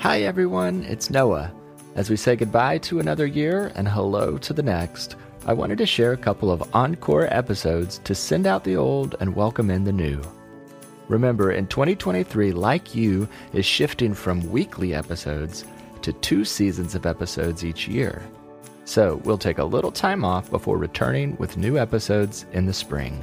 Hi, everyone, it's Noah. As we say goodbye to another year and hello to the next, I wanted to share a couple of encore episodes to send out the old and welcome in the new. Remember, in 2023, Like You is shifting from weekly episodes to two seasons of episodes each year. So we'll take a little time off before returning with new episodes in the spring.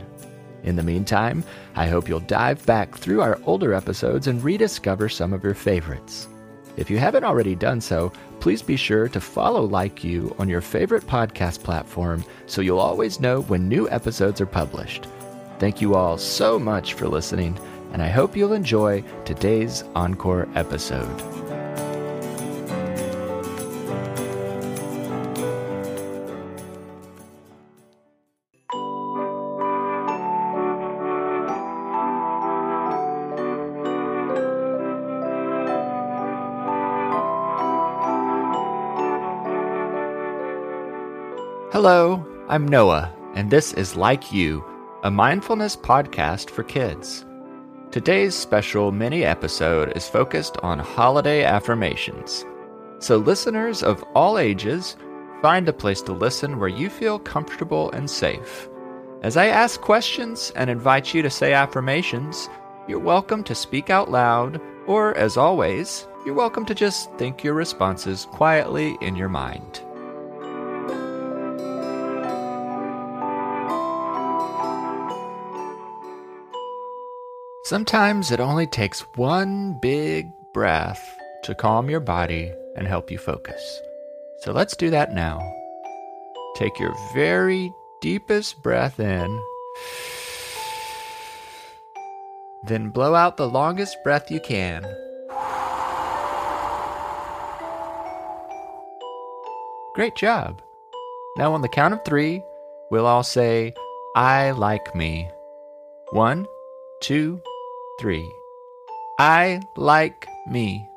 In the meantime, I hope you'll dive back through our older episodes and rediscover some of your favorites. If you haven't already done so, please be sure to follow Like You on your favorite podcast platform so you'll always know when new episodes are published. Thank you all so much for listening, and I hope you'll enjoy today's encore episode. Hello, I'm Noah, and this is Like You, a mindfulness podcast for kids. Today's special mini episode is focused on holiday affirmations. So, listeners of all ages, find a place to listen where you feel comfortable and safe. As I ask questions and invite you to say affirmations, you're welcome to speak out loud, or as always, you're welcome to just think your responses quietly in your mind. Sometimes it only takes one big breath to calm your body and help you focus. So let's do that now. Take your very deepest breath in, then blow out the longest breath you can. Great job. Now, on the count of three, we'll all say, I like me. One, two, 3. I like me.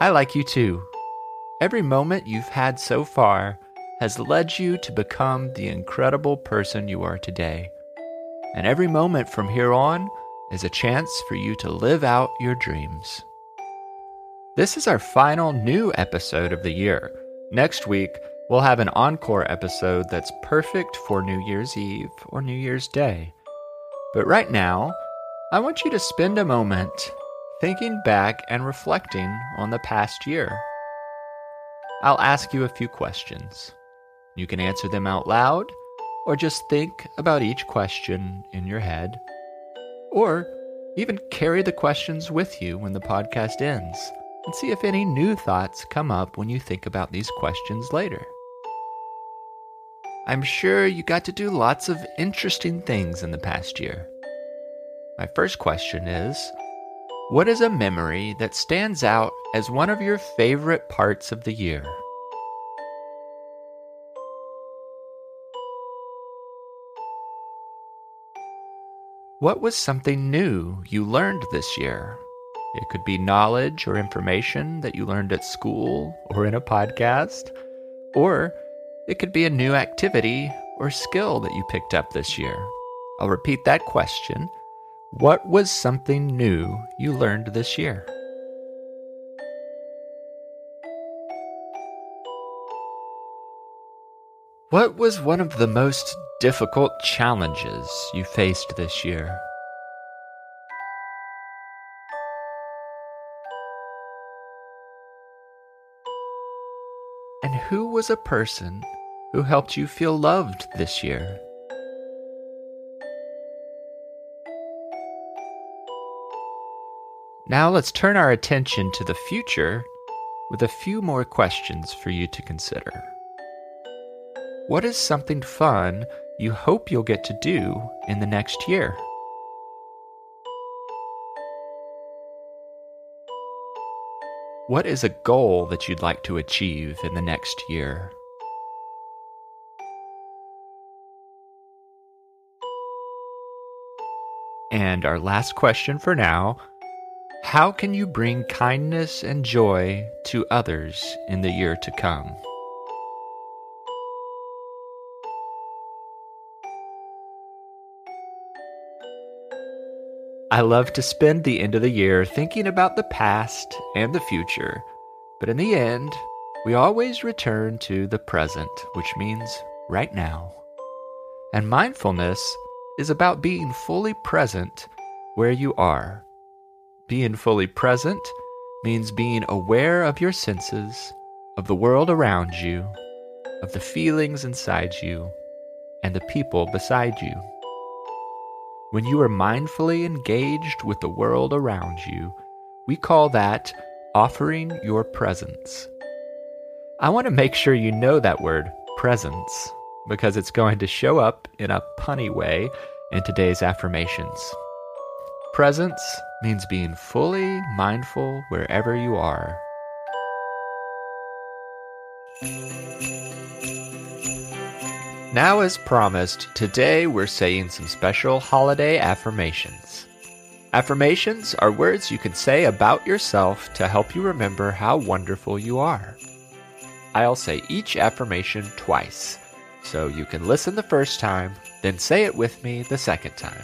I like you too. Every moment you've had so far has led you to become the incredible person you are today. And every moment from here on is a chance for you to live out your dreams. This is our final new episode of the year. Next week, we'll have an encore episode that's perfect for New Year's Eve or New Year's Day. But right now, I want you to spend a moment thinking back and reflecting on the past year. I'll ask you a few questions. You can answer them out loud, or just think about each question in your head, or even carry the questions with you when the podcast ends and see if any new thoughts come up when you think about these questions later. I'm sure you got to do lots of interesting things in the past year. My first question is What is a memory that stands out as one of your favorite parts of the year? What was something new you learned this year? It could be knowledge or information that you learned at school or in a podcast, or it could be a new activity or skill that you picked up this year. I'll repeat that question. What was something new you learned this year? What was one of the most difficult challenges you faced this year? And who was a person who helped you feel loved this year? Now let's turn our attention to the future with a few more questions for you to consider. What is something fun you hope you'll get to do in the next year? What is a goal that you'd like to achieve in the next year? And our last question for now How can you bring kindness and joy to others in the year to come? I love to spend the end of the year thinking about the past and the future, but in the end, we always return to the present, which means right now. And mindfulness is about being fully present where you are. Being fully present means being aware of your senses, of the world around you, of the feelings inside you, and the people beside you. When you are mindfully engaged with the world around you, we call that offering your presence. I want to make sure you know that word, presence, because it's going to show up in a punny way in today's affirmations. Presence means being fully mindful wherever you are. Now, as promised, today we're saying some special holiday affirmations. Affirmations are words you can say about yourself to help you remember how wonderful you are. I'll say each affirmation twice, so you can listen the first time, then say it with me the second time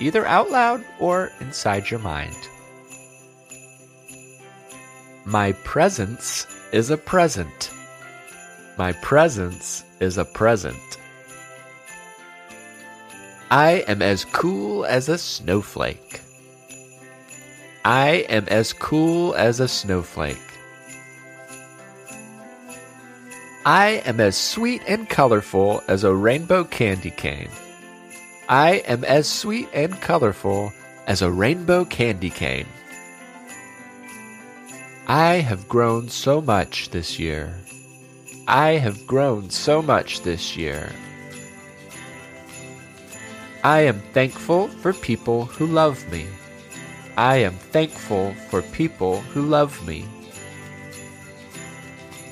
either out loud or inside your mind. My presence is a present. My presence is a present. I am as cool as a snowflake. I am as cool as a snowflake. I am as sweet and colorful as a rainbow candy cane. I am as sweet and colorful as a rainbow candy cane. I have grown so much this year. I have grown so much this year. I am thankful for people who love me. I am thankful for people who love me.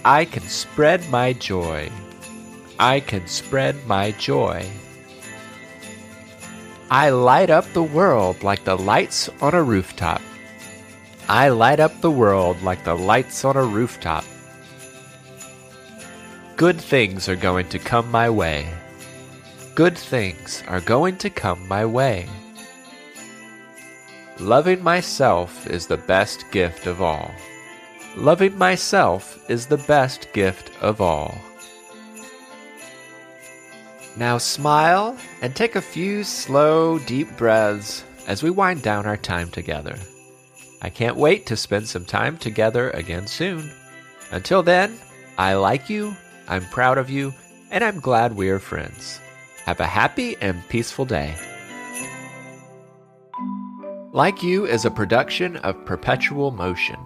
I can spread my joy. I can spread my joy. I light up the world like the lights on a rooftop. I light up the world like the lights on a rooftop. Good things are going to come my way. Good things are going to come my way. Loving myself is the best gift of all. Loving myself is the best gift of all. Now smile and take a few slow, deep breaths as we wind down our time together. I can't wait to spend some time together again soon. Until then, I like you, I'm proud of you, and I'm glad we are friends. Have a happy and peaceful day. Like You is a production of Perpetual Motion.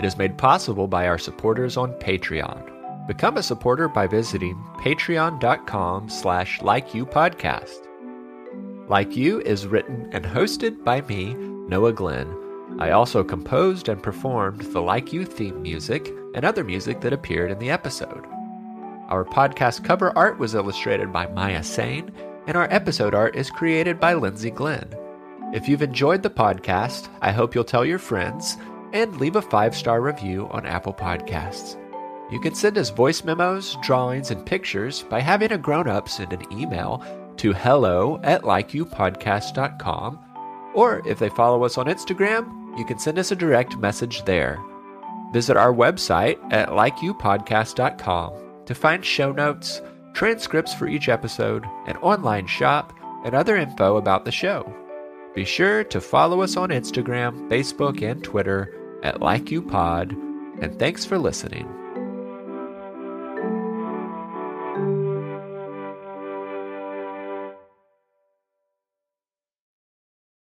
It is made possible by our supporters on Patreon. Become a supporter by visiting patreon.com slash likeyoupodcast. Like You is written and hosted by me, Noah Glenn. I also composed and performed the Like You theme music and other music that appeared in the episode. Our podcast cover art was illustrated by Maya Sain, and our episode art is created by Lindsay Glenn. If you've enjoyed the podcast, I hope you'll tell your friends and leave a five star review on Apple Podcasts. You can send us voice memos, drawings, and pictures by having a grown up send an email to hello at likeyoupodcast.com. Or if they follow us on Instagram, you can send us a direct message there. Visit our website at likeyoupodcast.com to find show notes, transcripts for each episode, an online shop, and other info about the show. Be sure to follow us on Instagram, Facebook, and Twitter at LikeYouPod, and thanks for listening.